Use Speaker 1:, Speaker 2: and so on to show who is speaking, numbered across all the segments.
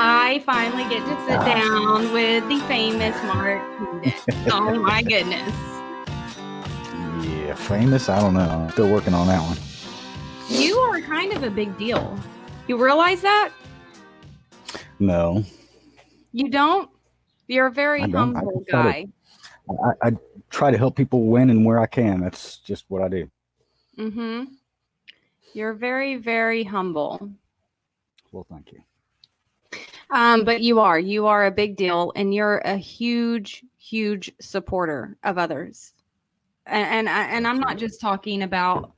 Speaker 1: I finally get to sit down with the famous Mark. oh my goodness.
Speaker 2: Yeah, famous. I don't know. I'm still working on that one.
Speaker 1: You are kind of a big deal. You realize that?
Speaker 2: No,
Speaker 1: You don't? You're a very humble
Speaker 2: just to-
Speaker 1: guy.
Speaker 2: I, I try to help people win and where I can. That's just what I do.
Speaker 1: Mm-hmm. You're very, very humble.
Speaker 2: Well, thank you.
Speaker 1: Um, but you are. You are a big deal and you're a huge, huge supporter of others. And and, I, and I'm not just talking about,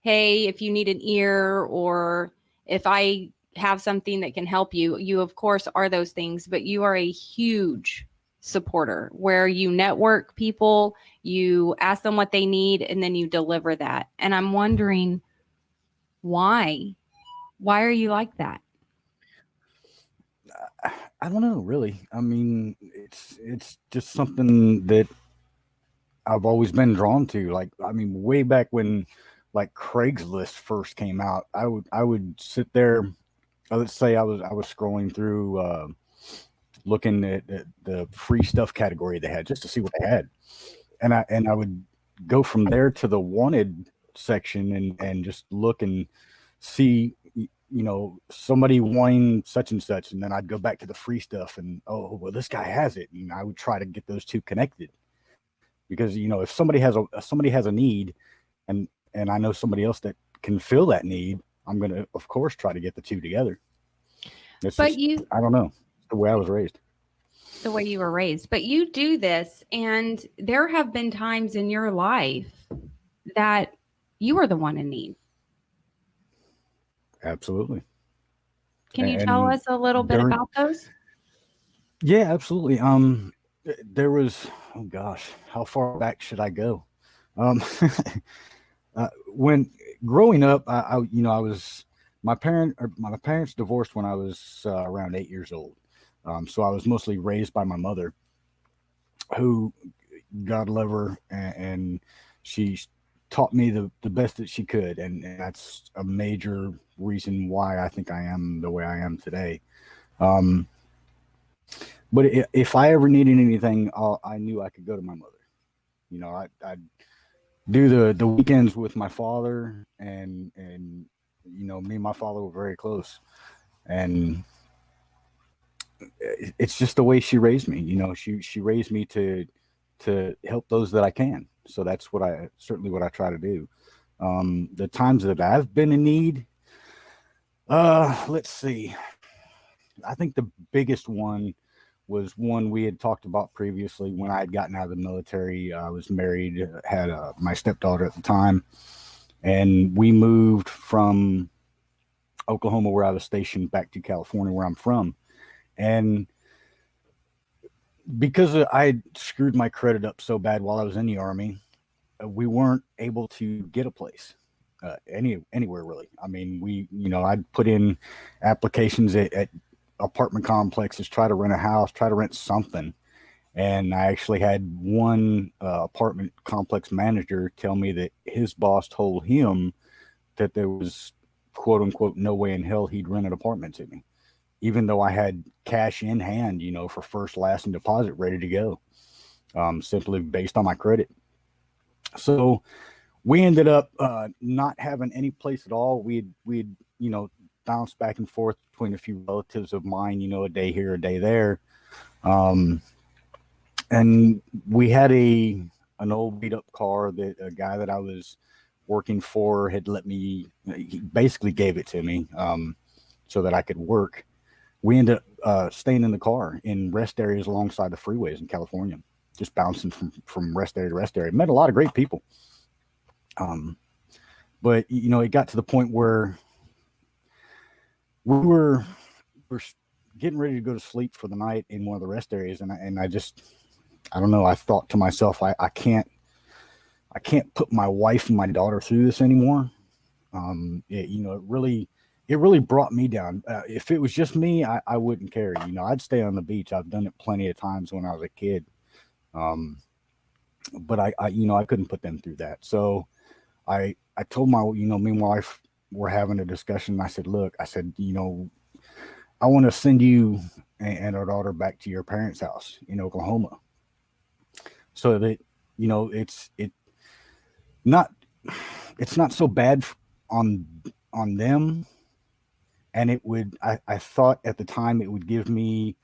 Speaker 1: hey, if you need an ear or if I have something that can help you, you of course are those things, but you are a huge supporter where you network people, you ask them what they need, and then you deliver that. And I'm wondering why? Why are you like that?
Speaker 2: I don't know, really. I mean, it's it's just something that I've always been drawn to. Like, I mean, way back when like Craigslist first came out, I would I would sit there. Let's say I was I was scrolling through, uh, looking at, at the free stuff category they had just to see what they had, and I and I would go from there to the wanted section and and just look and see you know somebody wanting such and such and then i'd go back to the free stuff and oh well this guy has it and i would try to get those two connected because you know if somebody has a somebody has a need and and i know somebody else that can fill that need i'm going to of course try to get the two together it's
Speaker 1: But
Speaker 2: just,
Speaker 1: you
Speaker 2: i don't know it's the way i was raised
Speaker 1: the way you were raised. But you do this, and there have been times in your life that you are the one in need.
Speaker 2: Absolutely
Speaker 1: Can you tell us a little bit
Speaker 2: during-
Speaker 1: about those?
Speaker 2: Yeah, absolutely. Um, there was, oh gosh, how far back should I go? Um, uh, when growing up, I, I, you know, I was my parent, or my parents divorced when I was uh, around eight years old. Um, so I was mostly raised by my mother, who, God love her, and, and she taught me the, the best that she could, and, and that's a major reason why I think I am the way I am today. Um, but if I ever needed anything, i I knew I could go to my mother. You know, I, I'd do the the weekends with my father, and and you know, me and my father were very close, and it's just the way she raised me. You know, she she raised me to to help those that I can. So that's what I certainly what I try to do. Um, the times that I've been in need, uh, let's see. I think the biggest one was one we had talked about previously when I had gotten out of the military. I was married, had uh, my stepdaughter at the time, and we moved from Oklahoma, where I was stationed, back to California, where I'm from. And because I screwed my credit up so bad while I was in the army, uh, we weren't able to get a place. Uh, any anywhere really. I mean, we you know I'd put in applications at, at apartment complexes, try to rent a house, try to rent something. And I actually had one uh, apartment complex manager tell me that his boss told him that there was quote unquote no way in hell he'd rent an apartment to me, even though I had cash in hand, you know, for first, last, and deposit ready to go, um, simply based on my credit. So we ended up uh, not having any place at all. We'd, we'd, you know, bounced back and forth between a few relatives of mine, you know, a day here, a day there. Um, and we had a an old beat up car that a guy that I was working for had let me he basically gave it to me um, so that I could work. We ended up uh, staying in the car in rest areas alongside the freeways in California, just bouncing from from rest area to rest area. Met a lot of great people. Um, but you know, it got to the point where we were we're getting ready to go to sleep for the night in one of the rest areas and I, and I just I don't know I thought to myself I, I can't I can't put my wife and my daughter through this anymore um it, you know it really it really brought me down uh, if it was just me I, I wouldn't care you know I'd stay on the beach I've done it plenty of times when I was a kid um but I, I you know I couldn't put them through that so I I told my you know me and my wife were having a discussion. I said, look, I said, you know, I want to send you and, and our daughter back to your parents' house in Oklahoma, so that you know it's it not it's not so bad on on them and it would I, I thought at the time it would give me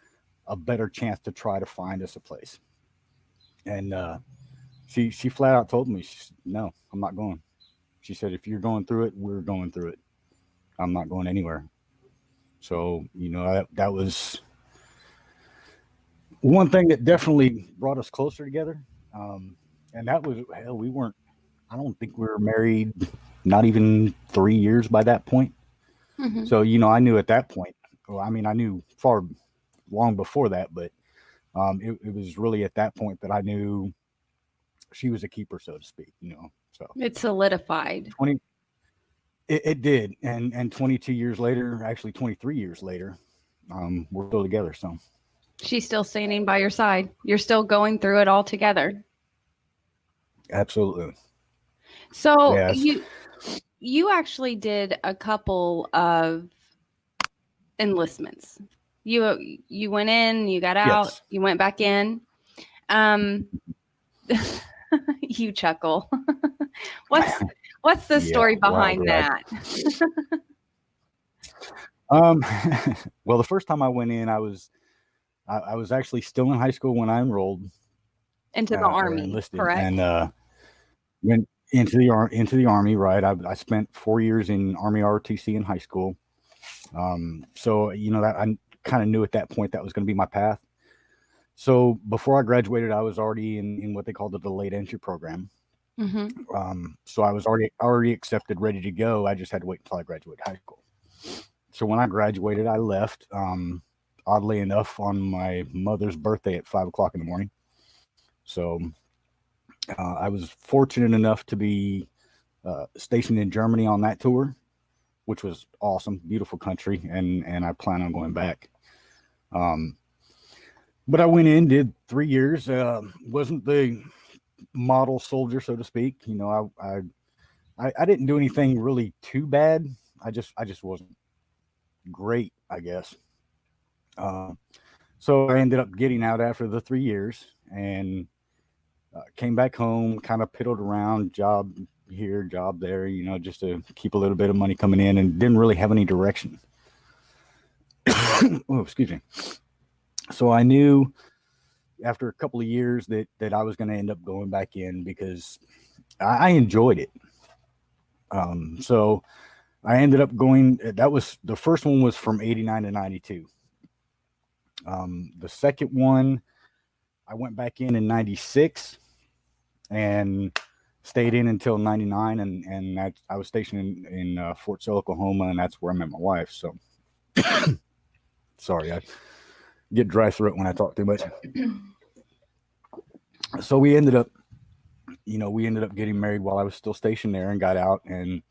Speaker 2: a better chance to try to find us a place. And uh she she flat out told me she, no i'm not going. She said if you're going through it we're going through it. I'm not going anywhere. So you know that, that was one thing that definitely brought us closer together. Um and that was hell we weren't i don't think we were married not even three years by that point
Speaker 1: Mhm.
Speaker 2: so you know i knew at that point well i mean i knew far long before that but um it, it was really at that point that i knew she was a keeper so to speak you know so
Speaker 1: It solidified.
Speaker 2: 20 it, it did and and 22 years later actually 23 years later um we're still together so
Speaker 1: She's still standing by your side. You're still going through it all together.
Speaker 2: absolutely
Speaker 1: So
Speaker 2: Yes.
Speaker 1: you you actually did a couple of enlistments. You you went in, you got out,
Speaker 2: Yes.
Speaker 1: you went back in. Um you chuckle. what's what's the story
Speaker 2: wild
Speaker 1: behind that?
Speaker 2: Um, well, the first time I went in, I was, I, I was actually still in high school when I enrolled
Speaker 1: Into the
Speaker 2: uh,
Speaker 1: army,
Speaker 2: enlisted,
Speaker 1: correct?
Speaker 2: and uh, went into the ar- into the army. Right, I, I spent four years in Army ROTC in high school. Um, so you know that I kind of knew at that point that was going to be my path. So before I graduated, I was already in, in what they call the delayed entry program.
Speaker 1: Mhm.
Speaker 2: Um, so I was already already accepted, ready to go. I just had to wait until I graduated high school. So when I graduated, I left. Um, oddly enough, on my mother's birthday at five o'clock in the morning. So uh, I was fortunate enough to be uh, stationed in Germany on that tour, which was awesome, beautiful country, and and I plan on going back. Um, but I went in, did three years. Uh, wasn't the model soldier, so to speak. You know, I, I I didn't do anything really too bad. I just I just wasn't great, I guess. Uh, so I ended up getting out after the three years and uh, came back home, kind of piddled around, job here, job there, you know, just to keep a little bit of money coming in, and didn't really have any direction. oh, excuse me. So I knew after a couple of years that that I was going to end up going back in because I, I enjoyed it. Um, so I ended up going. That was the first one was from '89 to '92. Um, the second one, I went back in in '96 and stayed in until '99, and and that I was stationed in in uh, Fort Sill, Oklahoma, and that's where I met my wife. So sorry, I get dry throat when I talk too much. so we ended up, you know, we ended up getting married while I was still stationed there, and got out and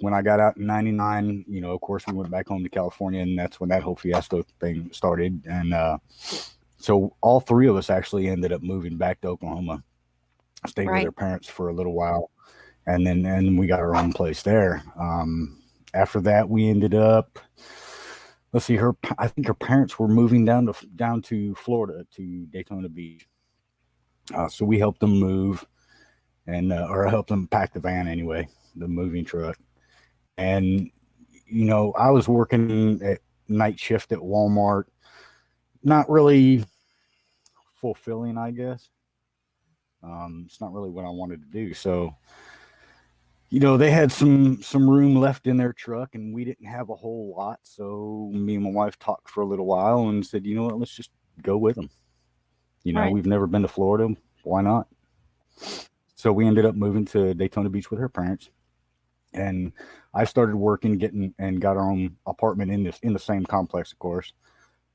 Speaker 2: when I got out in 99, you know, of course, we went back home to California, and that's when that whole fiasco thing started. And uh, so all three of us actually ended up moving back to Oklahoma, stayed
Speaker 1: Right.
Speaker 2: with our parents for a little while, and then and we got our own place there. Um, after that, we ended up. Let's see, her. I think her parents were moving down to down to Florida to Daytona Beach, uh, so we helped them move, and uh, or helped them pack the van anyway, the moving truck and you know i was working at night shift at walmart not really fulfilling i guess. Um it's not really what i wanted to do. So you know they had some some room left in their truck and we didn't have a whole lot. So me and my wife talked for a little while and said you know what? Let's just go with them you know
Speaker 1: Right.
Speaker 2: we've never been to florida. Why not? So we ended up moving to daytona beach with her parents. And I started working, getting and got our own apartment in this in the same complex, of course.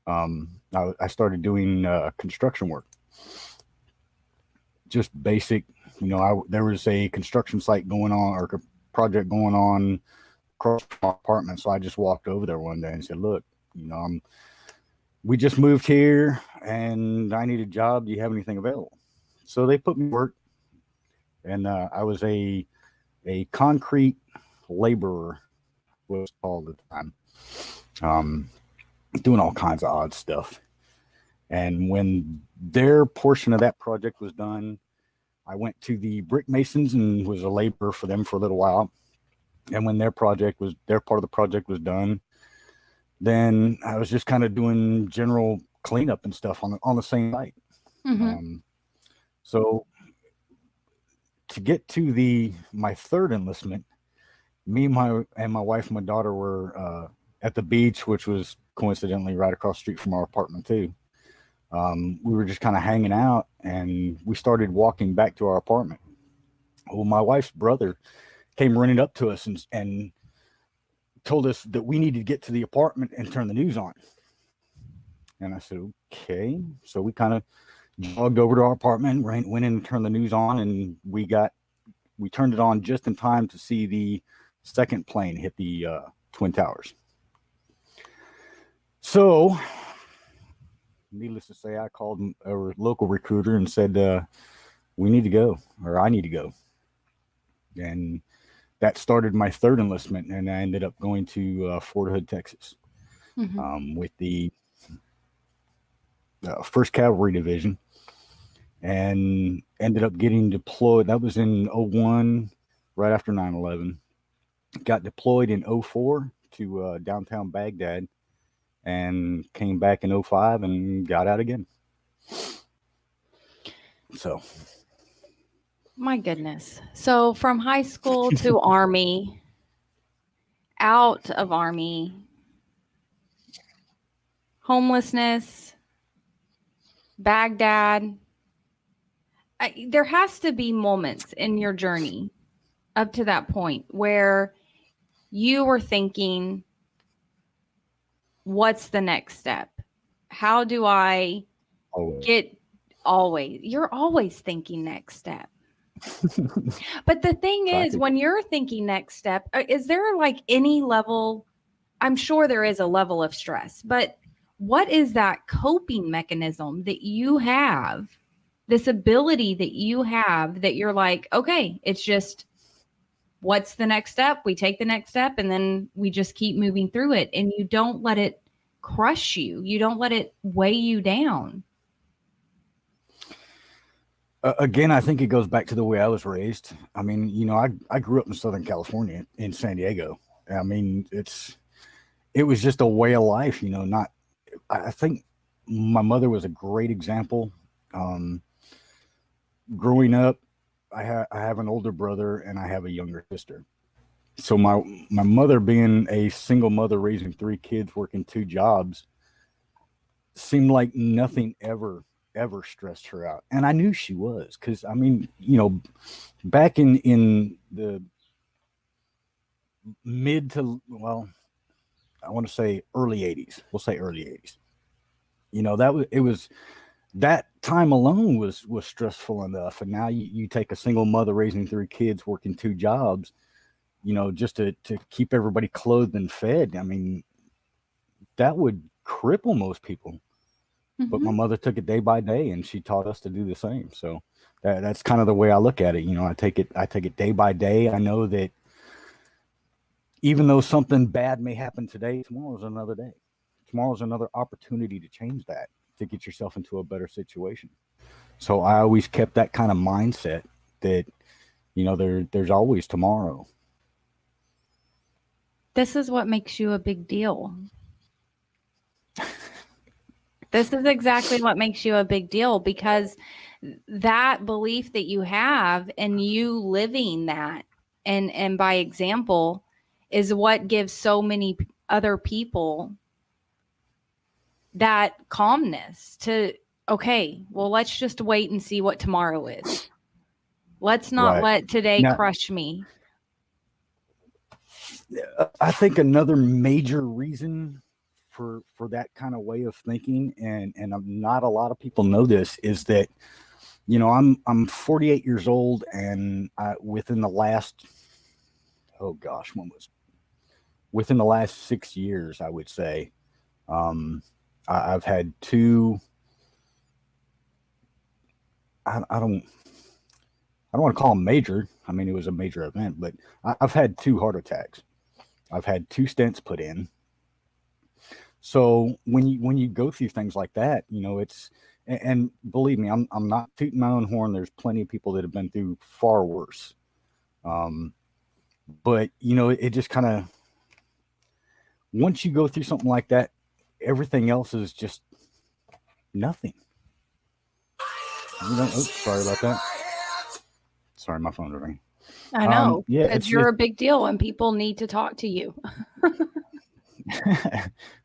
Speaker 2: Um, I, I started doing uh, construction work, just basic. You know, I there was a construction site going on or a project going on across my apartment, so I just walked over there one day and said, "Look, you know, I'm we just moved here and I need a job. Do you have anything available?" So they put me work, and uh, I was a a concrete laborer was called at the time. Um, doing all kinds of odd stuff. And when their portion of that project was done, I went to the brick masons and was a laborer for them for a little while. And when their project was their part of the project was done, then I was just kind of doing general cleanup and stuff on the, on the same site.
Speaker 1: Mhm.
Speaker 2: Um, so to get to the my third enlistment, me and my and my wife and my daughter were uh, at the beach, which was coincidentally right across the street from our apartment too. Um, we were just kind of hanging out, and we started walking back to our apartment. Well, my wife's brother came running up to us and and told us that we needed to get to the apartment and turn the news on. And I said, okay. So we kind of jogged over to our apartment, ran, went in and turned the news on, and we got we turned it on just in time to see the second plane hit the uh, twin towers. So, needless to say, I called a local recruiter and said, uh, "We need to go, or I need to go." And that started my third enlistment, and I ended up going to uh, Fort Hood, Texas,
Speaker 1: Mhm.
Speaker 2: um, with the uh, First Cavalry Division, and ended up getting deployed. That was in 01, right after 9 11. Got deployed in 04 to uh, downtown Baghdad and came back in 05 and got out again. So,
Speaker 1: My goodness. So from high school to army, out of army, homelessness, Baghdad. I, there has to be moments in your journey up to that point where you were thinking, what's the next step? How do I
Speaker 2: always.
Speaker 1: get always you're always thinking next step but the thing is when you're thinking next step uh, is there like any level i'm sure there is a level of stress but what is that coping mechanism that you have this ability that you have that you're like okay it's just what's the next step we take the next step and then we just keep moving through it and you don't let it crush you you don't let it weigh you down
Speaker 2: Uh, again, I think it goes back to the way I was raised. I mean, you know, I, I grew up in Southern California in San Diego. I mean, it's it was just a way of life, you know. Not, I I think my mother was a great example. Um, growing up, I have I have an older brother and I have a younger sister. So my my mother being a single mother raising three kids, working two jobs, seemed like nothing ever ever stressed her out and i knew she was because i mean you know back in in the mid to well i want to say early 80s we'll say early 80s you know that was it was that time alone was was stressful enough. And now you, you take a single mother raising three kids working two jobs you know just to to keep everybody clothed and fed. I mean that would cripple most people. But
Speaker 1: Mhm.
Speaker 2: my mother took it day by day and she taught us to do the same. So that, that's kind of the way i look at it. You know i take it i take it day by day. I know that even though something bad may happen today tomorrow's another day. Tomorrow's another opportunity to change that to get yourself into a better situation so i always kept that kind of mindset that you know there there's always tomorrow
Speaker 1: This is what makes you a big deal. this is exactly what makes you a big deal because that belief that you have and you living that and and by example is what gives so many other people that calmness to okay, well let's just wait and see what tomorrow is. Let's not
Speaker 2: Right.
Speaker 1: let today
Speaker 2: Now-
Speaker 1: crush me.
Speaker 2: I think another major reason for for that kind of way of thinking, and and not a lot of people know this, is that you know I'm I'm 48 years old, and I, within the last oh gosh, when was within the last six years, I would say, um, I, I've had two. I, I don't. I don't want to call them major. I mean, it was a major event, but I, I've had two heart attacks. I've had two stents put in. So when you when you go through things like that, you know, it's and, and believe me, I'm I'm not tooting my own horn. There's plenty of people that have been through far worse. Um, but you know, it, it just kind of once you go through something like that, everything else is just nothing. You oops, sorry about that. Sorry, my phone's ringing.
Speaker 1: I
Speaker 2: Um,
Speaker 1: know.
Speaker 2: yeah, it's
Speaker 1: you're
Speaker 2: just-
Speaker 1: a big deal and people need to talk to you.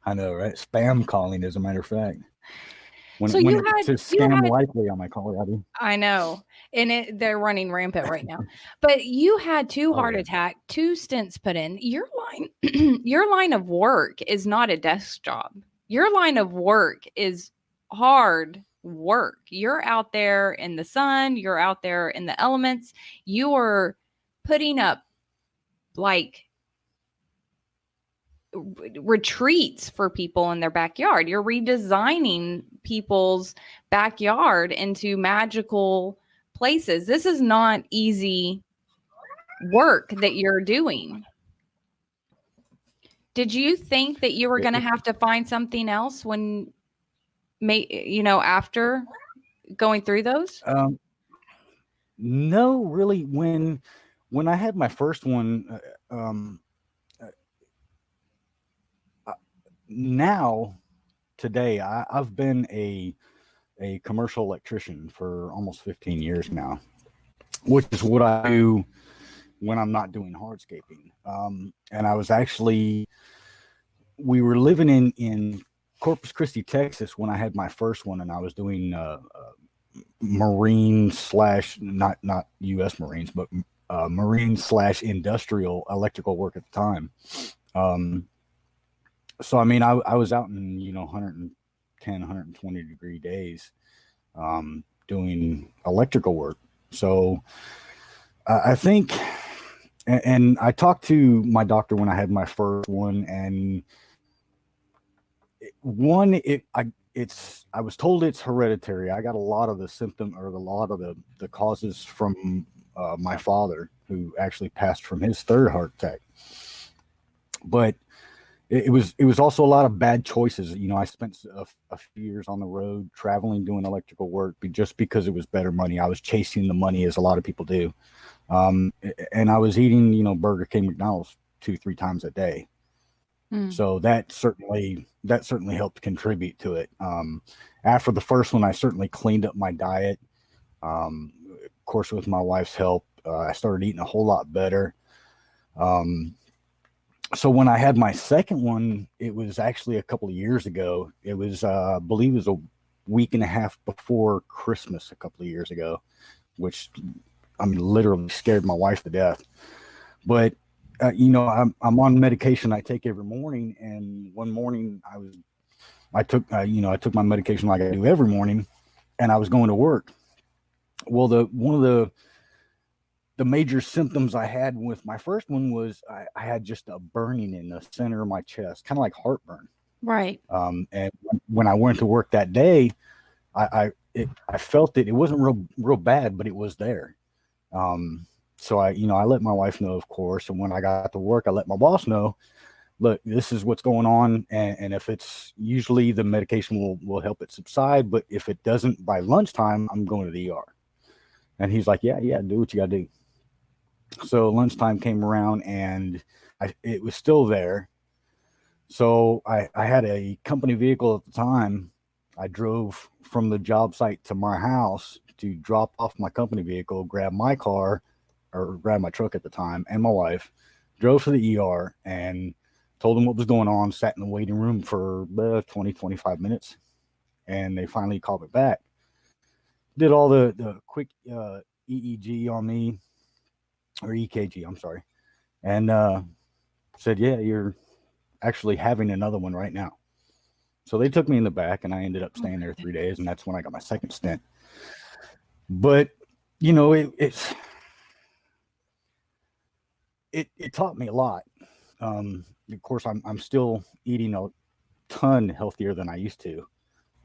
Speaker 2: I know, right? Spam calling, as a matter of fact. When,
Speaker 1: So
Speaker 2: when
Speaker 1: you had- you
Speaker 2: scam likely on my ID.
Speaker 1: I know. And it, they're running rampant right now. But you had two
Speaker 2: oh,
Speaker 1: heart
Speaker 2: yeah.
Speaker 1: attack, two stents put in. Your line your line of work is not a desk job. Your line of work is hard work. You're out there in the sun, you're out there in the elements. You are putting up like retreats for people in their backyard. You're redesigning people's backyard into magical places. This is not easy work that you're doing. Did you think that you were going to have to find something else when may you know after going through those?
Speaker 2: Um, no, really. When when I had my first one, uh, um, uh, uh, now today I, I've been a a commercial electrician for almost 15 years now, which is what I do when I'm not doing hardscaping. Um, and I was actually we were living in in Corpus Christi, Texas, when I had my first one, and I was doing uh, uh, marine slash not not U.S. Marines, but uh, marine slash industrial electrical work at the time. Um, so I mean, I, I was out in you know 110, 120 degree days, um, doing electrical work. So I I think, and, and I talked to my doctor when I had my first one, and one it I it's I was told it's hereditary. I got a lot of the symptom or a lot of the the causes from uh, my father, who actually passed from his third heart attack. But it, it was it was also a lot of bad choices. You know, I spent a, a few years on the road traveling doing electrical work, be- just because it was better money. I was chasing the money, as a lot of people do, um, and I was eating you know Burger King, McDonald's two three times a day
Speaker 1: Hmm.
Speaker 2: so that certainly that certainly helped contribute to it um, after the first one i certainly cleaned up my diet um, of course with my wife's help uh, i started eating a whole lot better um, so when i had my second one it was actually a couple of years ago it was uh, i believe it was a week and a half before christmas a couple of years ago which i mean literally scared my wife to death but uh, you know, I'm I'm on medication I take every morning, and one morning I was, I took, uh, you know, I took my medication like I do every morning, and I was going to work. Well, the one of the the major symptoms I had with my first one was I, I had just a burning in the center of my chest, kind of like heartburn.
Speaker 1: Right.
Speaker 2: Um, and when- I went to work that day, I I, it, I felt it. It wasn't real real bad, but it was there. Um, so I, you know, I let my wife know, of course. And when I got to work, I let my boss know, look, this is what's going on. And, and if it's usually the medication will, will help it subside. But if it doesn't by lunchtime, I'm going to the ER. And he's like, yeah, yeah, do what you got to do. So lunchtime came around and I, it was still there. So I, I had a company vehicle at the time. I drove from the job site to my house to drop off my company vehicle, grab my car or grab my truck at the time and my wife, drove to the ER and told them what was going on, sat in the waiting room for uh, 20, 25 minutes. And they finally called me back. Did all the, the quick uh, EEG on me or EKG, I'm sorry. And uh, said, yeah, you're actually having another one right now. So they took me in the back and I ended up staying there three days. And that's when I got my second stint. But, you know, it, it's, it, it taught me a lot. Um, of course, I'm, I'm still eating a ton healthier than I used to.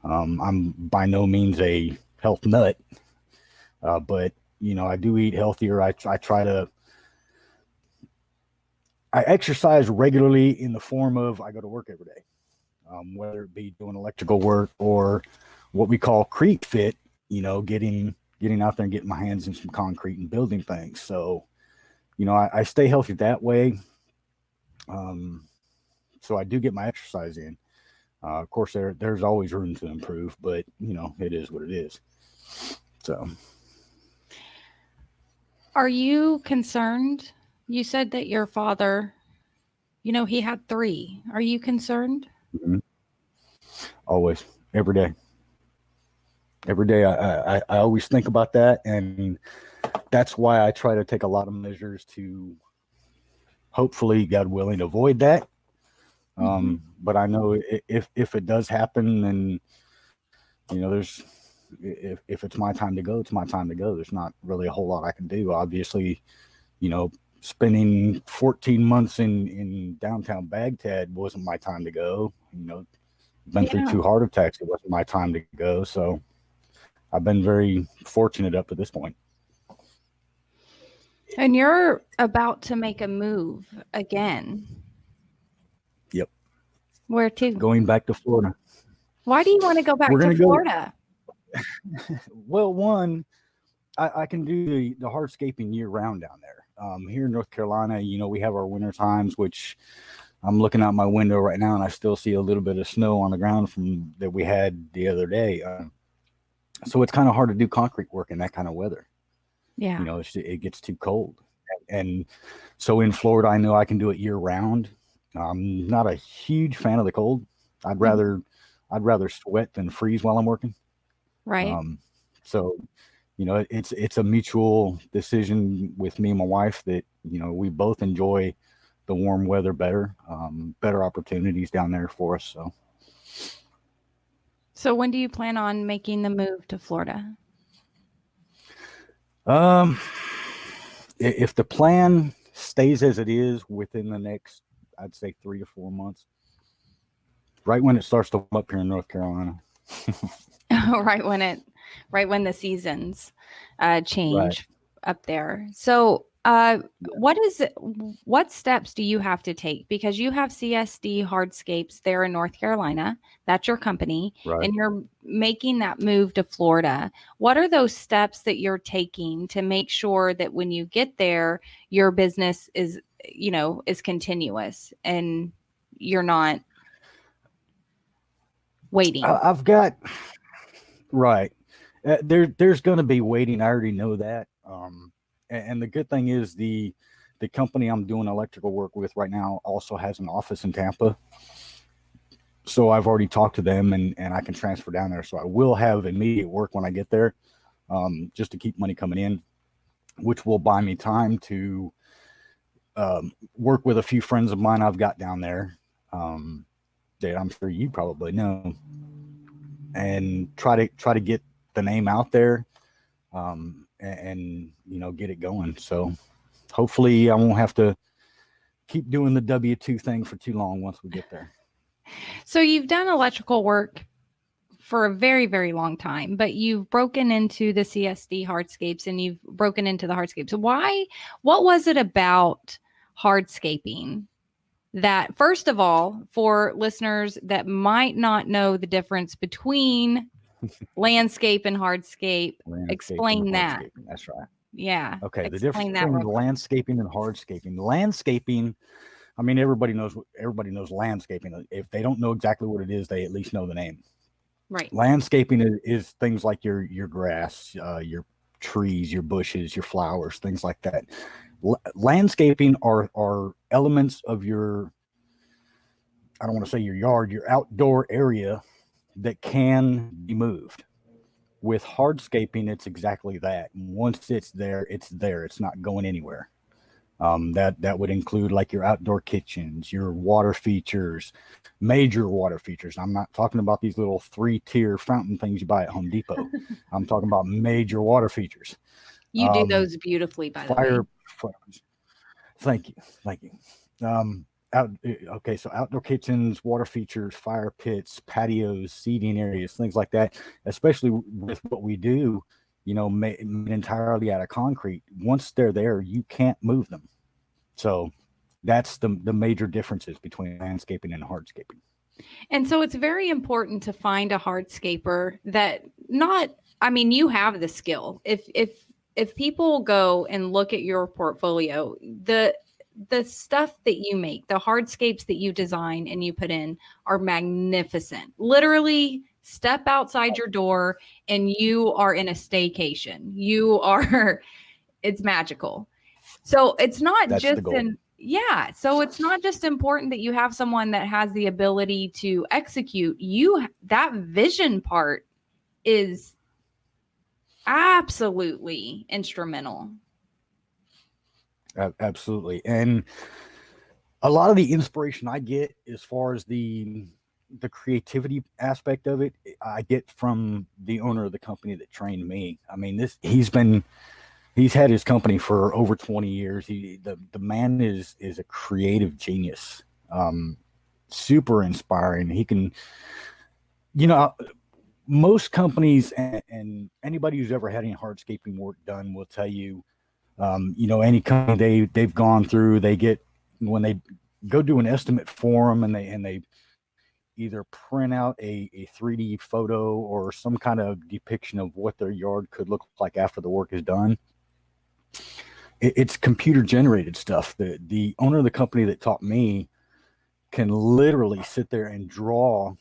Speaker 2: Um, I'm by no means a health nut, uh, but you know, I do eat healthier. I, I try to, I exercise regularly in the form of I go to work every day. um, whether it be doing electrical work or what we call creek fit, you know, getting getting out there and getting my hands in some concrete and building things. So, you know, I, I stay healthy that way. Um, so I do get my exercise in. Uh, of course, there there's always room to improve, but you know, it is what it is. So,
Speaker 1: Are you concerned? You said that your father, you know, he had three. Are you concerned?
Speaker 2: always, every day, every day, I, I I always think about that, and that's why I try to take a lot of measures to, hopefully, God willing, avoid that. Um, but I know if if it does happen, then you know, there's if if it's my time to go, it's my time to go. There's not really a whole lot I can do. Obviously, you know, spending 14 months in in downtown Baghdad wasn't my time to go. You know, been
Speaker 1: Yeah.
Speaker 2: through two heart attacks. It wasn't my time to go. So I've been very fortunate up to this point.
Speaker 1: And you're about to make a move again.
Speaker 2: Yep.
Speaker 1: Where to?
Speaker 2: Going back to Florida.
Speaker 1: Why do you want to go back
Speaker 2: We're
Speaker 1: to Florida?
Speaker 2: Well, one, I, I can do the, the hardscaping year round down there. Um, here in North Carolina, you know, we have our winter times, which I'm looking out my window right now and I still see a little bit of snow on the ground from that we had the other day. Uh, so it's kind of hard to do concrete work in that kind of weather.
Speaker 1: Yeah.
Speaker 2: you know it's, it gets too cold and so in florida i know i can do it year round i'm not a huge fan of the cold i'd rather i'd rather sweat than freeze while i'm working
Speaker 1: right.
Speaker 2: um so you know it's it's a mutual decision with me and my wife that you know we both enjoy the warm weather better um better opportunities down there for us so
Speaker 1: so when do you plan on making the move to Florida?
Speaker 2: Um, if the plan stays as it is within the next, I'd say three to four months, right when it starts to warm up here in North Carolina.
Speaker 1: right when it right when the seasons uh change up there. So uh what is it what steps do you have to take? Because you have csd hardscapes there in north carolina. That's your company.
Speaker 2: Right.
Speaker 1: and you're making that move to florida. What are those steps that you're taking to make sure that when you get there your business is you know is continuous and you're not waiting?
Speaker 2: I've got right. Uh, there, there's going to be waiting. I already know that. Um, and, and the good thing is the the company I'm doing electrical work with right now also has an office in Tampa. So I've already talked to them, and and I can transfer down there. So I will have immediate work when I get there, um, just to keep money coming in, which will buy me time to um, work with a few friends of mine I've got down there. Um, that I'm sure you probably know, and try to try to get the name out there, um, and, and you know get it going. So hopefully I won't have to keep doing the W two thing for too long once we get there.
Speaker 1: So you've done electrical work for a very, very long time, but you've broken into the CSD hardscapes and you've broken into the hardscapes. Why? What was it about hardscaping that, first of all, for listeners that might not know the difference between landscape and hardscape,
Speaker 2: Landscaping
Speaker 1: Explain
Speaker 2: and
Speaker 1: that.
Speaker 2: That's right.
Speaker 1: yeah.
Speaker 2: Okay, the difference between
Speaker 1: real-
Speaker 2: landscaping and hardscaping. Landscaping, I mean, everybody knows everybody knows landscaping. If they don't know exactly what it is, they at least know the name.
Speaker 1: Right.
Speaker 2: landscaping is, is things like your your grass uh, your trees your bushes your flowers things like that L- landscaping are are elements of your i don't want to say your yard your outdoor area that can be moved with hardscaping it's exactly that once it's there it's there it's not going anywhere um, that that would include like your outdoor kitchens your water features major water features. I'm not talking about these little three tier fountain things you buy at Home Depot. I'm talking about major water features.
Speaker 1: You do
Speaker 2: Um,
Speaker 1: those beautifully, by the way.
Speaker 2: Fire. fi- Thank you. Thank you. Um, out, eh, okay, so outdoor kitchens, water features, fire pits, patios, seating areas, things like that, especially with what we do, you know, made entirely out of concrete. Once they're there, you can't move them. So that's the, the major differences between landscaping and hardscaping.
Speaker 1: And so it's very important to find a hardscaper that not I mean you have the skill. If if if people go and look at your portfolio, the the stuff that you make, the hardscapes that you design and you put in are magnificent. Literally step outside your door and you are in a staycation. You are it's magical. So it's not
Speaker 2: That's
Speaker 1: just in yeah, so it's not just important that you have someone that has the ability to execute. You that vision part is absolutely instrumental.
Speaker 2: Absolutely. And a lot of the inspiration I get as far as the the creativity aspect of it, I get from the owner of the company that trained me. I mean, this he's been he's had his company for over 20 years. He the the man is is a creative genius. Um super inspiring. He can you know most companies and, and anybody who's ever had any hardscaping work done will tell you um, you know, any company they they've gone through, they get when they go do an estimate form and they and they either print out a, a 3D photo or some kind of depiction of what their yard could look like after the work is done. It, it's computer generated stuff. The the owner of the company that taught me can literally sit there and draw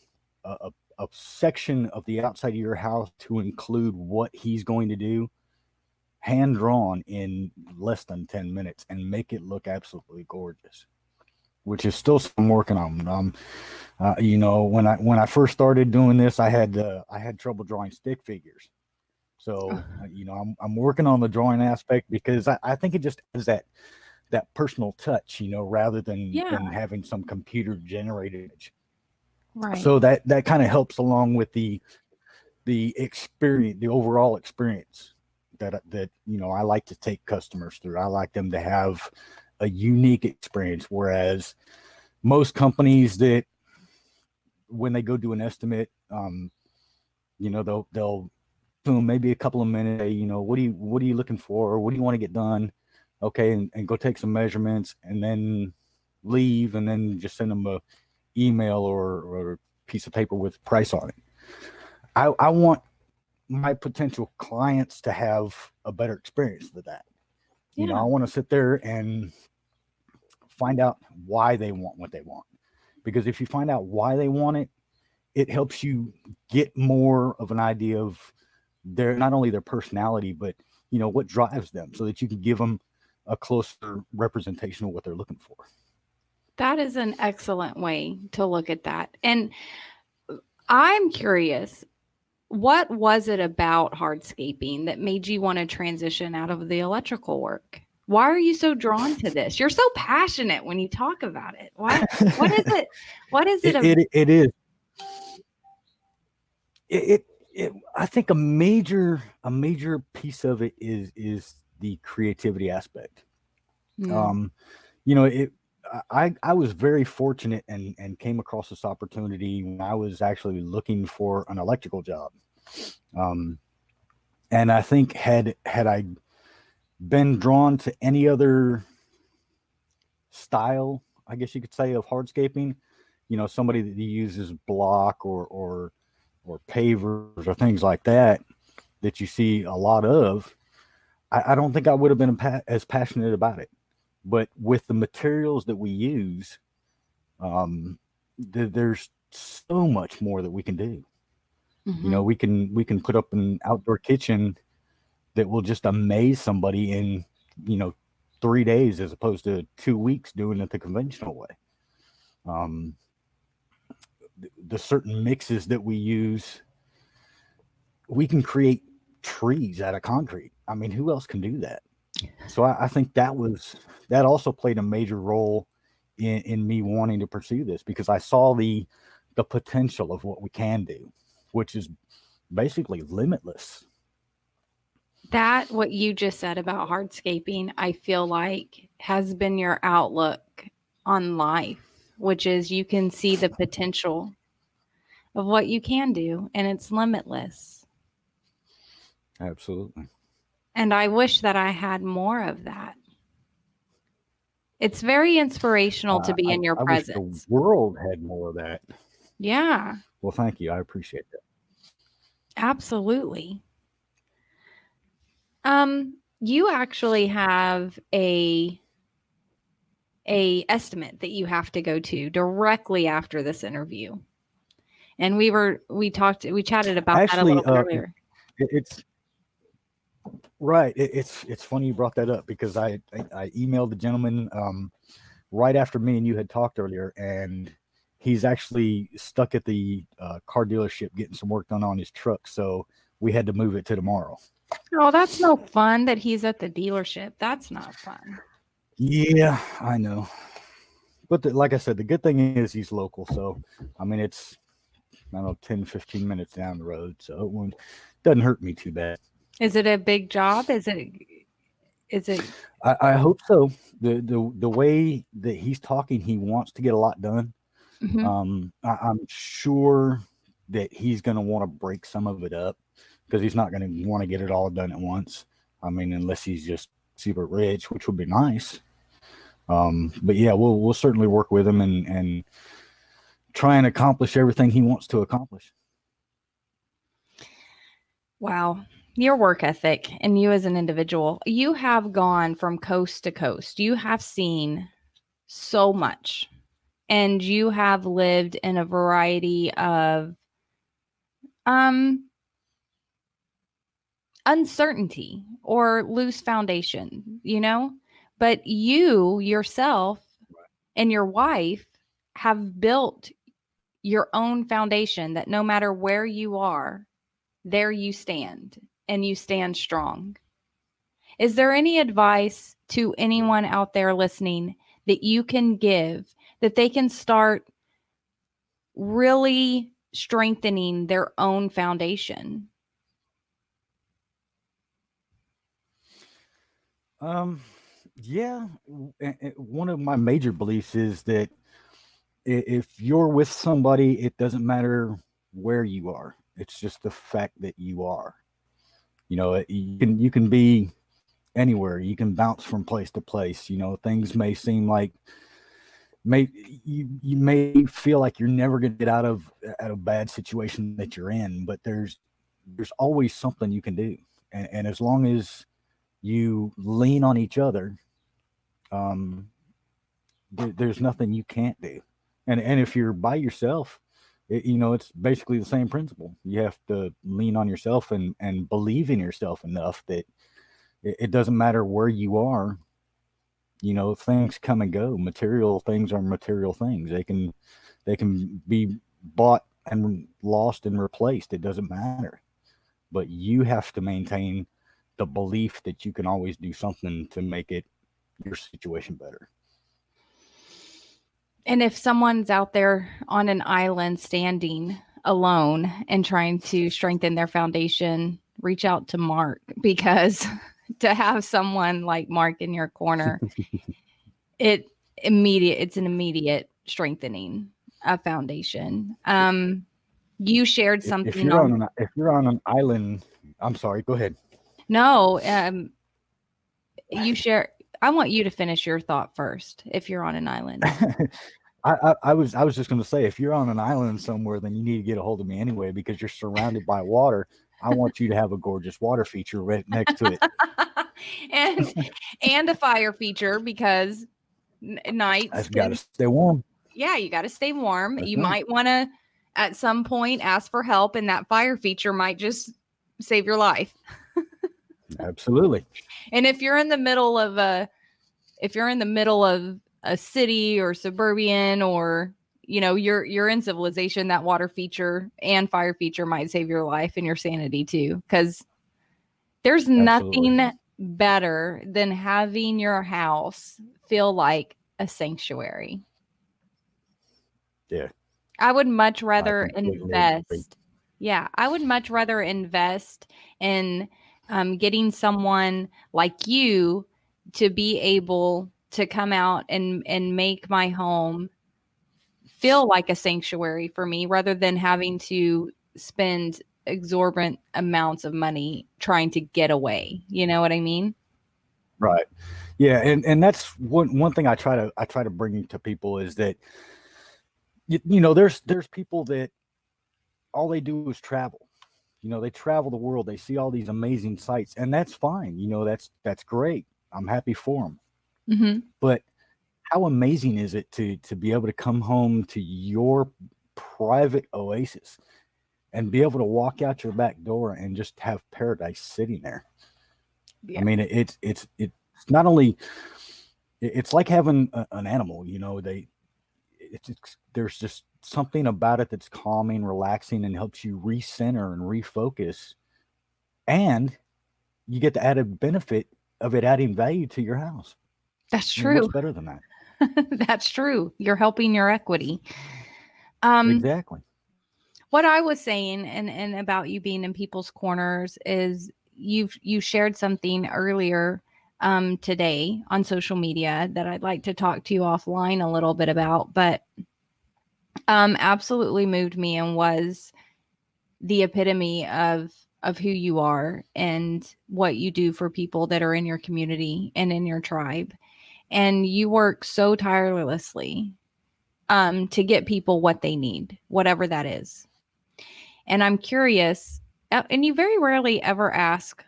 Speaker 2: a, a, a section of the outside of your house to include what he's going to do hand drawn in less than 10 minutes and make it look absolutely gorgeous which is still some working on. Um uh, you know when i when i first started doing this i had uh, i had trouble drawing stick figures. So uh, you know I'm, I'm working on the drawing aspect because i, I think it just has that that personal touch you know rather than,
Speaker 1: yeah.
Speaker 2: than having some computer generated
Speaker 1: right
Speaker 2: so that that kind of helps along with the the experience the overall experience that that you know I like to take customers through. I like them to have a unique experience. Whereas most companies that when they go do an estimate, um, you know, they'll they'll boom maybe a couple of minutes. You know, what do you what are you looking for? Or what do you want to get done? Okay, and, and go take some measurements and then leave, and then just send them a email or, or piece of paper with price on it. I, I want my potential clients to have a better experience with that. Yeah. You know, I want to sit there and find out why they want what they want. Because if you find out why they want it, it helps you get more of an idea of their not only their personality, but you know what drives them so that you can give them a closer representation of what they're looking for.
Speaker 1: That is an excellent way to look at that. And I'm curious what was it about hardscaping that made you want to transition out of the electrical work? Why are you so drawn to this? You're so passionate when you talk about it. What is it? What is it?
Speaker 2: it, it, it is. It, it, it, I think a major a major piece of it is is the creativity aspect. Mm. Um, you know, it I, I was very fortunate and, and came across this opportunity when I was actually looking for an electrical job. Um, and I think had had I been drawn to any other style, I guess you could say, of hardscaping, you know, somebody that uses block or or or pavers or things like that that you see a lot of, I, I don't think I would have been as passionate about it but with the materials that we use um th- there's so much more that we can do. Mm-hmm. you know we can we can put up an outdoor kitchen that will just amaze somebody in you know three days as opposed to two weeks doing it the conventional way. Um the certain mixes that we use we can create trees out of concrete. I mean who else can do that so I, I, think that was that also played a major role in, in me wanting to pursue this because I saw the the potential of what we can do, which is basically limitless.
Speaker 1: That what you just said about hardscaping, I feel like has been your outlook on life, which is you can see the potential of what you can do and it's limitless.
Speaker 2: Absolutely.
Speaker 1: And I wish that I had more of that. It's very inspirational uh, to be
Speaker 2: I,
Speaker 1: in your
Speaker 2: I
Speaker 1: presence.
Speaker 2: the world had more of that.
Speaker 1: Yeah.
Speaker 2: Well, thank you. I appreciate that.
Speaker 1: Absolutely. Um, you actually have a a estimate that you have to go to directly after this interview. And we were we talked we chatted about
Speaker 2: Actually,
Speaker 1: that a little
Speaker 2: uh,
Speaker 1: earlier.
Speaker 2: It's right. It, it's it's funny you brought that up because I I, I emailed the gentleman um, right after me and you had talked earlier, and he's actually stuck at the uh, car dealership getting some work done on his truck, so we had to move it to tomorrow.
Speaker 1: Oh, that's no fun that he's at the dealership. That's not fun.
Speaker 2: Yeah, I know. But the, like I said, the good thing is he's local. So, I mean, it's, I don't know, 10, 15 minutes down the road. So it doesn't hurt me too bad.
Speaker 1: Is it a big job? Is it is it
Speaker 2: I, I hope so. The, the, the way that he's talking, he wants to get a lot done.
Speaker 1: Mhm.
Speaker 2: Um, I, I'm sure that he's going to want to break some of it up because he's not going to want to get it all done at once. I mean, unless he's just super rich, which would be nice. Um, but yeah, we'll we'll certainly work with him and and try and accomplish everything he wants to accomplish.
Speaker 1: Wow. Your work ethic and you as an individual, you have gone from coast to coast. You have seen so much and you have lived in a variety of um uncertainty or loose foundation, you know? But you yourself and your wife have built your own foundation that no matter where you are, there you stand and you stand strong. Is there any advice to anyone out there listening that you can give that they can start really strengthening their own foundation?
Speaker 2: Um, yeah, a- a- one of my major beliefs is that if you're with somebody, it doesn't matter where you are. It's just the fact that you are. You know, you can you can be anywhere. You can bounce from place to place. You know, things may seem like may you you may feel like you're never going to get out of out of bad situation that you're in, but there's there's always something you can do, and, and as long as you lean on each other, um, there, there's nothing you can't do. And and if you're by yourself, it, you know it's basically the same principle. You have to lean on yourself and and believe in yourself enough that it, it doesn't matter where you are. You know, things come and go. Material things are material things. They can they can be bought and lost and replaced. It doesn't matter. But you have to maintain the belief that you can always do something to make it your situation better.
Speaker 1: And if someone's out there on an island standing alone and trying to strengthen their foundation, reach out to Mark because to have someone like Mark in your corner, it immediate it's an immediate strengthening of foundation. Um you shared
Speaker 2: If, if
Speaker 1: something
Speaker 2: you're
Speaker 1: on
Speaker 2: on an if you're on an island, I'm sorry. Go ahead.
Speaker 1: no, um you share I want you to finish your thought first if you're on an island.
Speaker 2: I, I, I was I was just going to say if you're on an island somewhere, then you need to get a hold of me anyway because you're surrounded by water. I want you to have a gorgeous water feature right next to it.
Speaker 1: and and a fire feature because n- nights
Speaker 2: I've got to stay warm.
Speaker 1: yeah you got to stay warm
Speaker 2: That's
Speaker 1: you
Speaker 2: right.
Speaker 1: might want to at some point ask for help and that fire feature might just save your life
Speaker 2: Absolutely.
Speaker 1: and if you're in the middle of a if you're in the middle of a city or suburban or you know you're you're in civilization that water feature and fire feature might save your life and your sanity too because there's nothing better than having your house feel like a sanctuary.
Speaker 2: Yeah.
Speaker 1: i would much rather invest yeah i would much rather invest in um, getting someone like you to be able to come out and and make my home feel like a sanctuary for me rather than having to spend exorbitant amounts of money trying to get away you know what i mean
Speaker 2: Right. Yeah, and and that's one one thing I try to I try to bring to people is that you, you know, there's there's people that all they do is travel. You know, they travel the world. They see all these amazing sights, and that's fine. You know, that's that's great. I'm happy for them.
Speaker 1: Mm-hmm.
Speaker 2: But how amazing is it to to be able to come home to your private oasis and be able to walk out your back door and just have paradise sitting there?
Speaker 1: Yeah.
Speaker 2: I mean, it, it's it's it's not only it's like having a, an animal. You know, they it's, it's there's just something about it that's calming, relaxing, and helps you recenter and refocus, and you get the added benefit of it adding value to your house.
Speaker 1: That's
Speaker 2: I mean,
Speaker 1: true.
Speaker 2: What's better than that?
Speaker 1: That's true. You're helping your equity. Um,
Speaker 2: exactly.
Speaker 1: what I was saying and and about you being in people's corners is you've you shared something earlier um today on social media that I'd like to talk to you offline a little bit about, but um absolutely moved me and was the epitome of of who you are and what you do for people that are in your community and in your tribe. And you work so tirelessly um, to get people what they need, whatever that is. And I'm curious, uh, and you very rarely ever ask.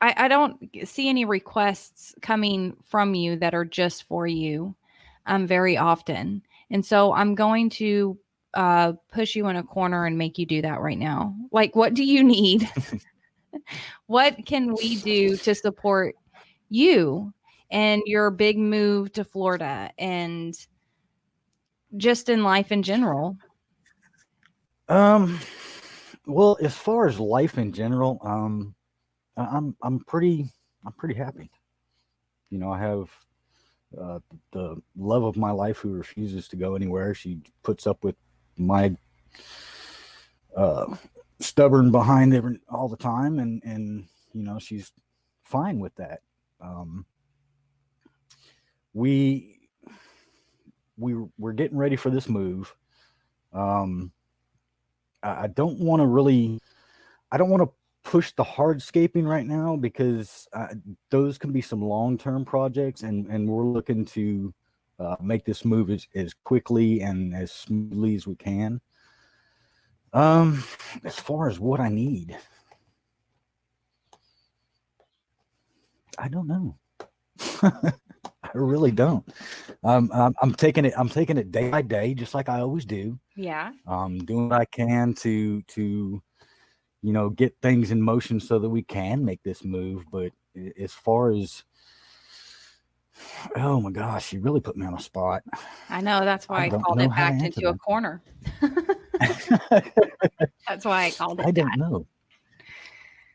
Speaker 1: I, I don't see any requests coming from you that are just for you um, very often. And so I'm going to uh, push you in a corner and make you do that right now. Like, what do you need? what can we do to support you and your big move to Florida and just in life in general?
Speaker 2: Um, well, as far as life in general, um, I'm I'm pretty I'm pretty happy. You know, I have uh, the love of my life who refuses to go anywhere. She puts up with my uh, stubborn behind every all the time, and and you know she's fine with that. Um, we we we're getting ready for this move. Um, I don't want to really, I don't want to push the hardscaping right now because uh, those can be some long term projects, and and we're looking to uh, make this move as, as quickly and as smoothly as we can. Um, as far as what I need, I don't know. I really don't. Um, I'm, I'm taking it. I'm taking it day by day, just like I always do
Speaker 1: Yeah.
Speaker 2: um, doing what I can to to you know get things in motion so that we can make this move. But as far as oh my gosh, you really put me on a spot.
Speaker 1: I know. That's why
Speaker 2: I
Speaker 1: I, called it back into a corner. That's why I called it
Speaker 2: I don't
Speaker 1: that.
Speaker 2: know.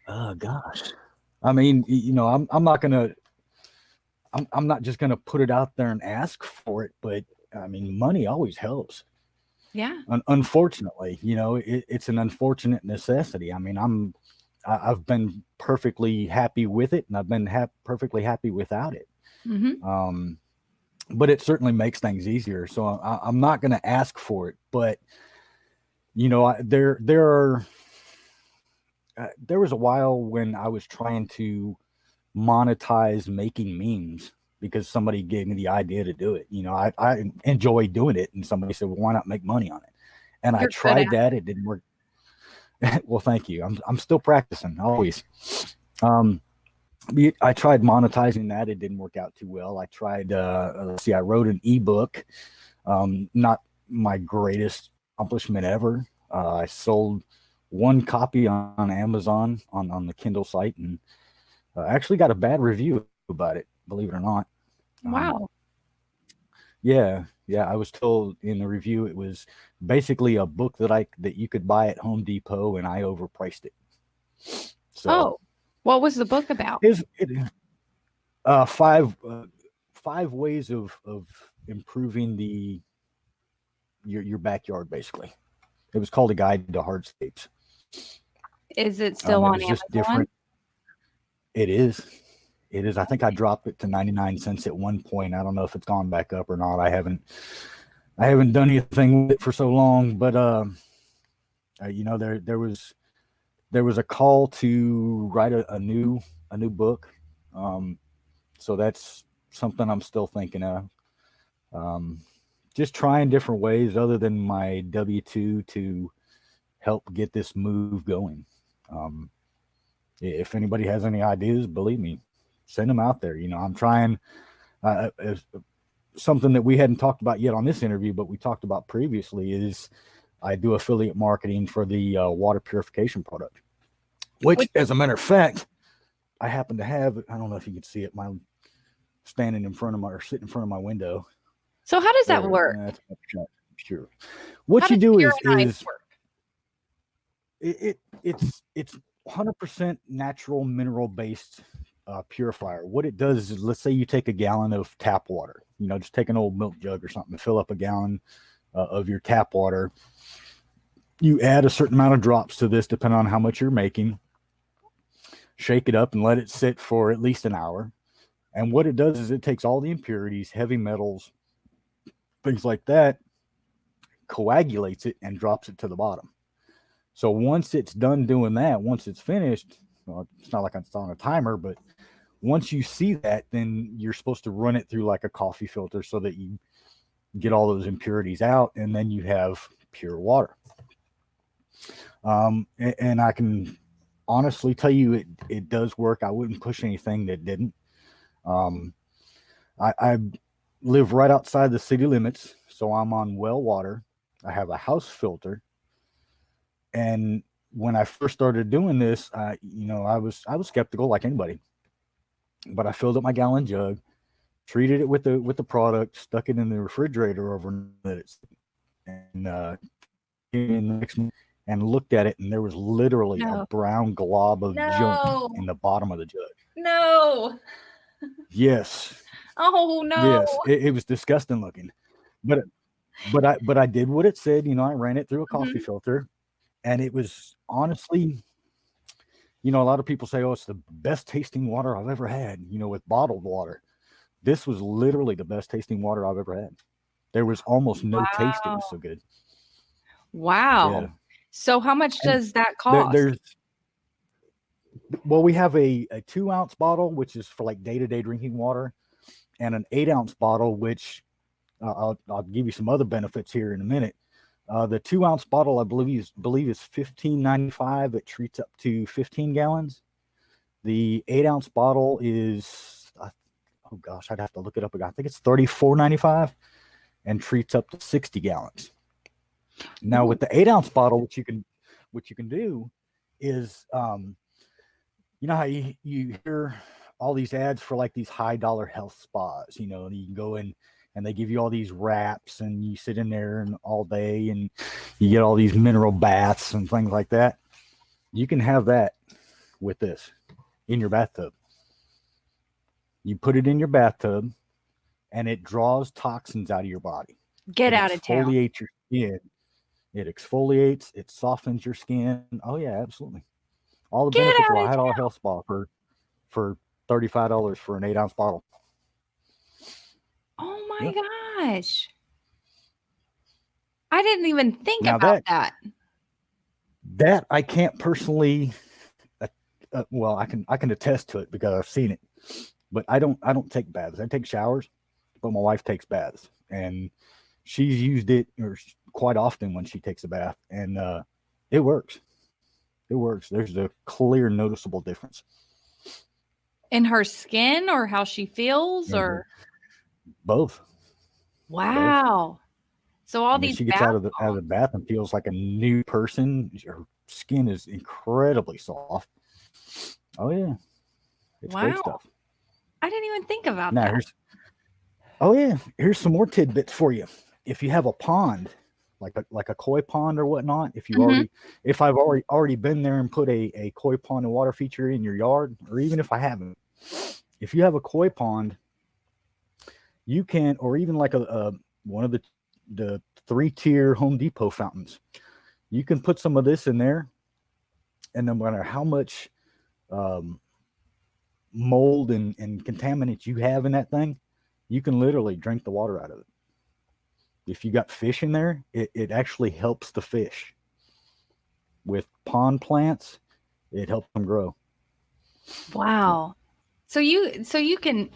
Speaker 2: Oh gosh, I mean, you know, I'm I'm not gonna. I'm, I'm not just gonna put it out there and ask for it, but I mean, money always helps.
Speaker 1: Yeah.
Speaker 2: Un- unfortunately, you know, it, it's an unfortunate necessity. I mean, I'm, I, I've been perfectly happy with it, and I've been hap- perfectly happy without it.
Speaker 1: hmm
Speaker 2: Um, but it certainly makes things easier. So I, I'm not going to ask for it, but you know, I, there there are. Uh, there was a while when I was trying to monetize making memes because somebody gave me the idea to do it. You know, I, I enjoy doing it, and somebody said, "Well, why not make money on it?" And I
Speaker 1: You're good
Speaker 2: tried that; it didn't work. well, thank you. I'm I'm still practicing always. Um, I tried monetizing that; it didn't work out too well. I tried. Uh, uh, let's see, I wrote an ebook. Um, not my greatest accomplishment ever. Uh, I sold one copy on, on Amazon on on the Kindle site, and uh, actually got a bad review about it. Believe it or not. Um,
Speaker 1: Wow.
Speaker 2: yeah, yeah. I was told in the review it was basically a book that I that you could buy at Home Depot, and I overpriced it. So
Speaker 1: oh, what was the book about?
Speaker 2: is it, uh, five uh, five ways of of improving the your your backyard basically. It was called a guide to hardscapes.
Speaker 1: Is it still
Speaker 2: Um, it
Speaker 1: on
Speaker 2: was
Speaker 1: Amazon?
Speaker 2: It is. It is. I think I dropped it to 99 cents at one point. I don't know if it's gone back up or not. I haven't I haven't done anything with it for so long, but um uh, you know there there was there was a call to write a, a new a new book. Um so that's something I'm still thinking of. Um just trying different ways other than my W two to help get this move going. Um, if anybody has any ideas, believe me, send them out there. You know, I'm trying. Uh, as, something that we hadn't talked about yet on this interview, but we talked about previously is I do affiliate marketing for the uh, water purification product, which, as a matter of fact, I happen to have. I don't know if you can see it. My standing in front of my or sitting in front of my window.
Speaker 1: So how does that work?
Speaker 2: sure. What how you do is, is it, it it's it's 100% natural mineral based uh, purifier. What it does is, let's say you take a gallon of tap water, you know, just take an old milk jug or something and fill up a gallon uh, of your tap water. You add a certain amount of drops to this, depending on how much you're making. Shake it up and let it sit for at least an hour. And what it does is it takes all the impurities, heavy metals, things like that, coagulates it and drops it to the bottom. So once it's done doing that, once it's finished, well, it's not like it's on a timer, but once you see that, then you're supposed to run it through like a coffee filter so that you get all those impurities out, and then you have pure water. Um, and, and I can honestly tell you it it does work. I wouldn't push anything that didn't. Um, I, I live right outside the city limits, so I'm on well water. I have a house filter, and when I first started doing this, I, you know, I was I was skeptical like anybody, but I filled up my gallon jug, treated it with the with the product, stuck it in the refrigerator overnight, and uh, in the next and looked at it, and there was literally no. a brown glob of no. junk in the bottom of the jug.
Speaker 1: No.
Speaker 2: Yes.
Speaker 1: Oh no.
Speaker 2: Yes, it, it was disgusting looking, but but I but I did what it said. You know, I ran it through a coffee mm-hmm. filter and it was honestly you know a lot of people say oh it's the best tasting water i've ever had you know with bottled water. This was literally the best tasting water i've ever had. There was almost no wow. taste. It was so good.
Speaker 1: Wow. Yeah. so how much does and that cost?
Speaker 2: there, there's well we have a, a two ounce bottle which is for like day-to-day drinking water and an eight ounce bottle which uh, I'll, I'll give you some other benefits here in a minute uh, the two ounce bottle, I believe, is believe is fifteen ninety five. It treats up to fifteen gallons. The eight ounce bottle is, uh, oh gosh, I'd have to look it up again. I think it's thirty four ninety five, and treats up to sixty gallons. Now with the eight ounce bottle, what you can, what you can do, is, um, you know how you you hear all these ads for like these high dollar health spas. You know, you can go in and they give you all these wraps and you sit in there and all day and you get all these mineral baths and things like that. You can have that with this in your bathtub. You put it in your bathtub and it draws toxins out of your body.
Speaker 1: Get it out of town.
Speaker 2: Exfoliates your skin. It exfoliates, it softens your skin. Oh yeah, absolutely. All the Get benefits of a high dollar health spa for for $35 for an eight ounce bottle
Speaker 1: my gosh. I didn't even think now about that, that,
Speaker 2: that. I can't personally uh, uh, well, I can I can attest to it because I've seen it. But I don't I don't take baths. I take showers, but my wife takes baths and she's used it or quite often when she takes a bath and uh it works. It works. There's a clear noticeable difference
Speaker 1: in her skin or how she feels mm-hmm. or
Speaker 2: both.
Speaker 1: Wow. So all these
Speaker 2: she gets out of the out of the bath and feels like a new person. Her skin is incredibly soft. Oh yeah.
Speaker 1: It's wow. great stuff. I didn't even think about now, that. Here's,
Speaker 2: oh yeah. Here's some more tidbits for you. If you have a pond, like a like a koi pond or whatnot, if you mm-hmm. already if I've already already been there and put a, a koi pond and water feature in your yard, or even if I haven't, if you have a koi pond you can, or even like a, a one of the the three tier Home Depot fountains, you can put some of this in there, and no matter how much um, mold and, and contaminants you have in that thing, you can literally drink the water out of it. If you got fish in there, it, it actually helps the fish. With pond plants, it helps them grow.
Speaker 1: Wow. So you so you can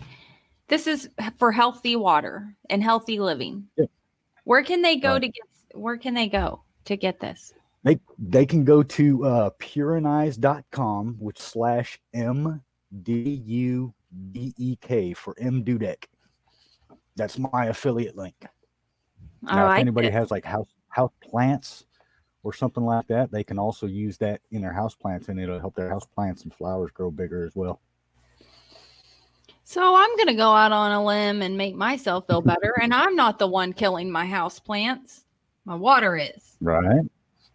Speaker 1: this is for healthy water and healthy living.
Speaker 2: Yeah,
Speaker 3: Where can they go
Speaker 2: Right.
Speaker 3: to get? Where can they go to get this?
Speaker 2: They they can go to uh purinize.com which slash M D U D E K for M Dudek. That's my affiliate link.
Speaker 3: I
Speaker 2: Now, if
Speaker 3: like
Speaker 2: anybody
Speaker 3: it.
Speaker 2: has like house house plants or something like that, they can also use that in their house plants and it'll help their house plants and flowers grow bigger as well.
Speaker 3: So I'm gonna go out on a limb and make myself feel better, and I'm not the one killing my house plants. My water is.
Speaker 2: Right.
Speaker 3: So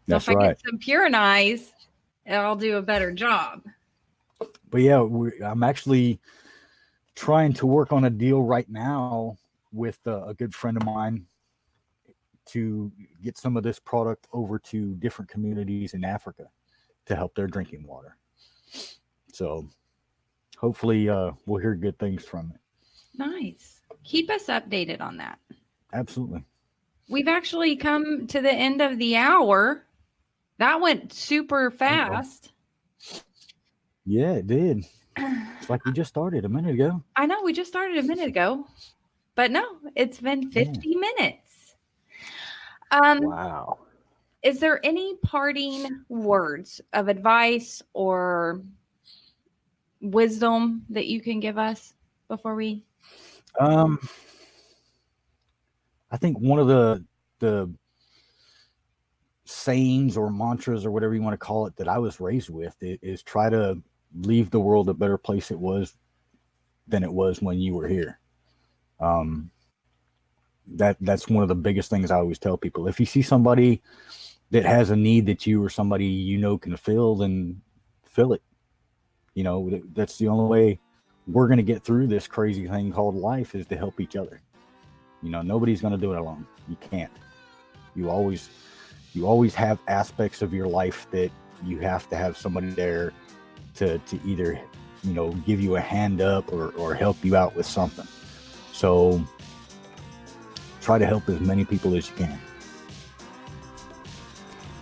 Speaker 2: That's
Speaker 3: if I
Speaker 2: right.
Speaker 3: get some Purinize, I'll do a better job.
Speaker 2: but yeah, we, I'm actually trying to work on a deal right now with uh, a good friend of mine to get some of this product over to different communities in Africa to help their drinking water. So hopefully uh, we'll hear good things from it.
Speaker 3: Nice. Keep us updated on that.
Speaker 2: Absolutely.
Speaker 3: We've actually come to the end of the hour. That went super fast.
Speaker 2: Yeah, it did. It's like we just started a minute ago.
Speaker 3: I know we just started a minute ago, but no, it's been 50 minutes. Um,
Speaker 2: Wow.
Speaker 3: is there any parting words of advice or wisdom that you can give us before we
Speaker 2: Um, I think one of the the sayings or mantras or whatever you want to call it that I was raised with is try to leave the world a better place it was than it was when you were here. Um, that that's one of the biggest things I always tell people. If you see somebody that has a need that you or somebody you know can fill, then fill it. You know, that's the only way we're going to get through this crazy thing called life is to help each other. You know, nobody's going to do it alone. You can't. You always, you always have aspects of your life that you have to have somebody there to to either, you know, give you a hand up or or help you out with something. So try to help as many people as you can.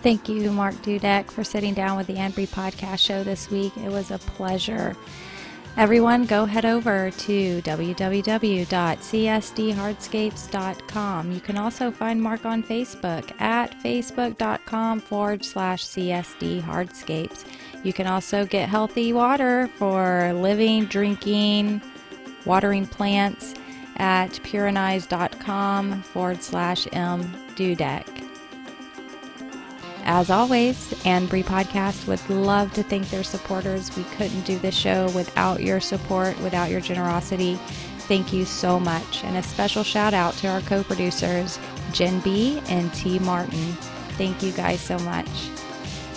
Speaker 1: Thank you, Mark Dudek, for sitting down with the Anbury Podcast Show this week. It was a pleasure. Everyone, go head over to www.csdhardscapes.com. You can also find Mark on Facebook at facebook.com forward slash CSD Hardscapes. You can also get healthy water for living, drinking, watering plants at purinize.com forward slash M Dudek. As always, Anbury Podcast would love to thank their supporters. We couldn't do this show without your support, without your generosity. Thank you so much. And a special shout out to our co producers, Jen B and T. Martin. Thank you guys so much.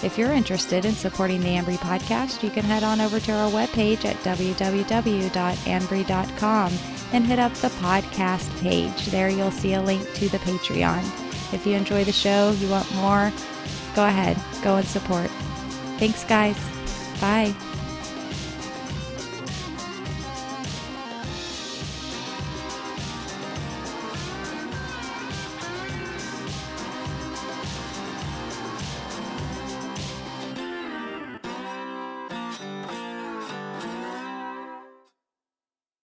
Speaker 1: If you're interested in supporting the Ambry podcast, you can head on over to our webpage at www.ambry.com and hit up the podcast page. There you'll see a link to the Patreon. If you enjoy the show, you want more, go ahead, go and support. Thanks, guys. Bye.